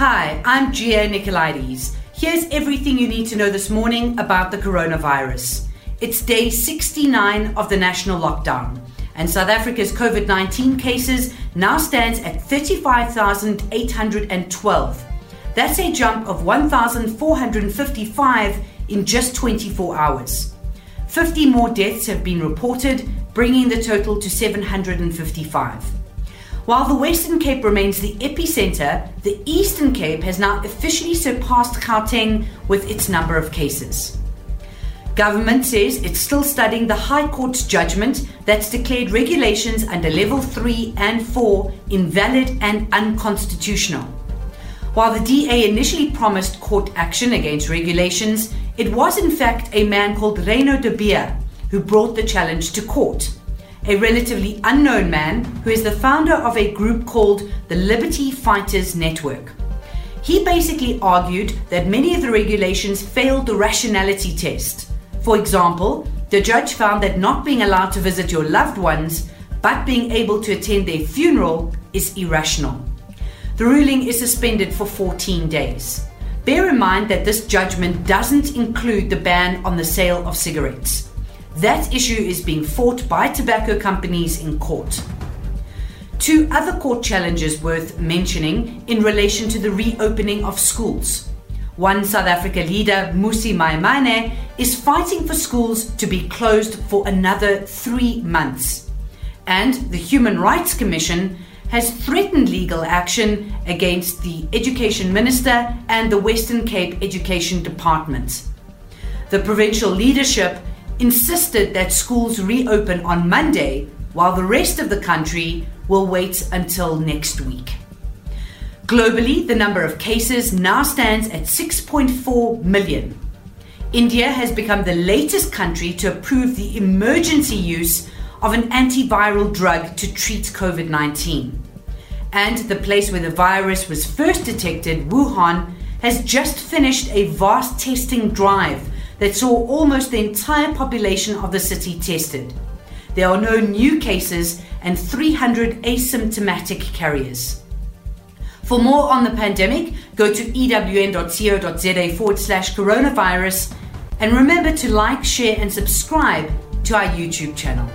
Hi, I'm Gia Nicolaides. Here's everything you need to know this morning about the coronavirus. It's day 69 of the national lockdown, and South Africa's COVID 19 cases now stands at 35,812. That's a jump of 1,455 in just 24 hours. 50 more deaths have been reported, bringing the total to 755. While the Western Cape remains the epicenter, the Eastern Cape has now officially surpassed Gauteng with its number of cases. Government says it's still studying the High Court's judgment that's declared regulations under Level 3 and 4 invalid and unconstitutional. While the DA initially promised court action against regulations, it was in fact a man called Reyno de Beer who brought the challenge to court a relatively unknown man who is the founder of a group called the Liberty Fighters Network. He basically argued that many of the regulations failed the rationality test. For example, the judge found that not being allowed to visit your loved ones but being able to attend their funeral is irrational. The ruling is suspended for 14 days. Bear in mind that this judgment doesn't include the ban on the sale of cigarettes. That issue is being fought by tobacco companies in court. Two other court challenges worth mentioning in relation to the reopening of schools. One South Africa leader, Mmusi Maimane, is fighting for schools to be closed for another three months. And the Human Rights Commission has threatened legal action against the Education Minister and the Western Cape Education Department. The provincial leadership insisted that schools reopen on Monday, while the rest of the country will wait until next week. Globally, the number of cases now stands at 6.4 million. India has become the latest country to approve the emergency use of an antiviral drug to treat COVID 19. And the place where the virus was first detected, Wuhan, has just finished a vast testing drive that saw almost the entire population of the city tested. There are no new cases and 300 asymptomatic carriers. For more on the pandemic, go to ewn.co.za forward slash coronavirus and remember to like, share, and subscribe to our YouTube channel.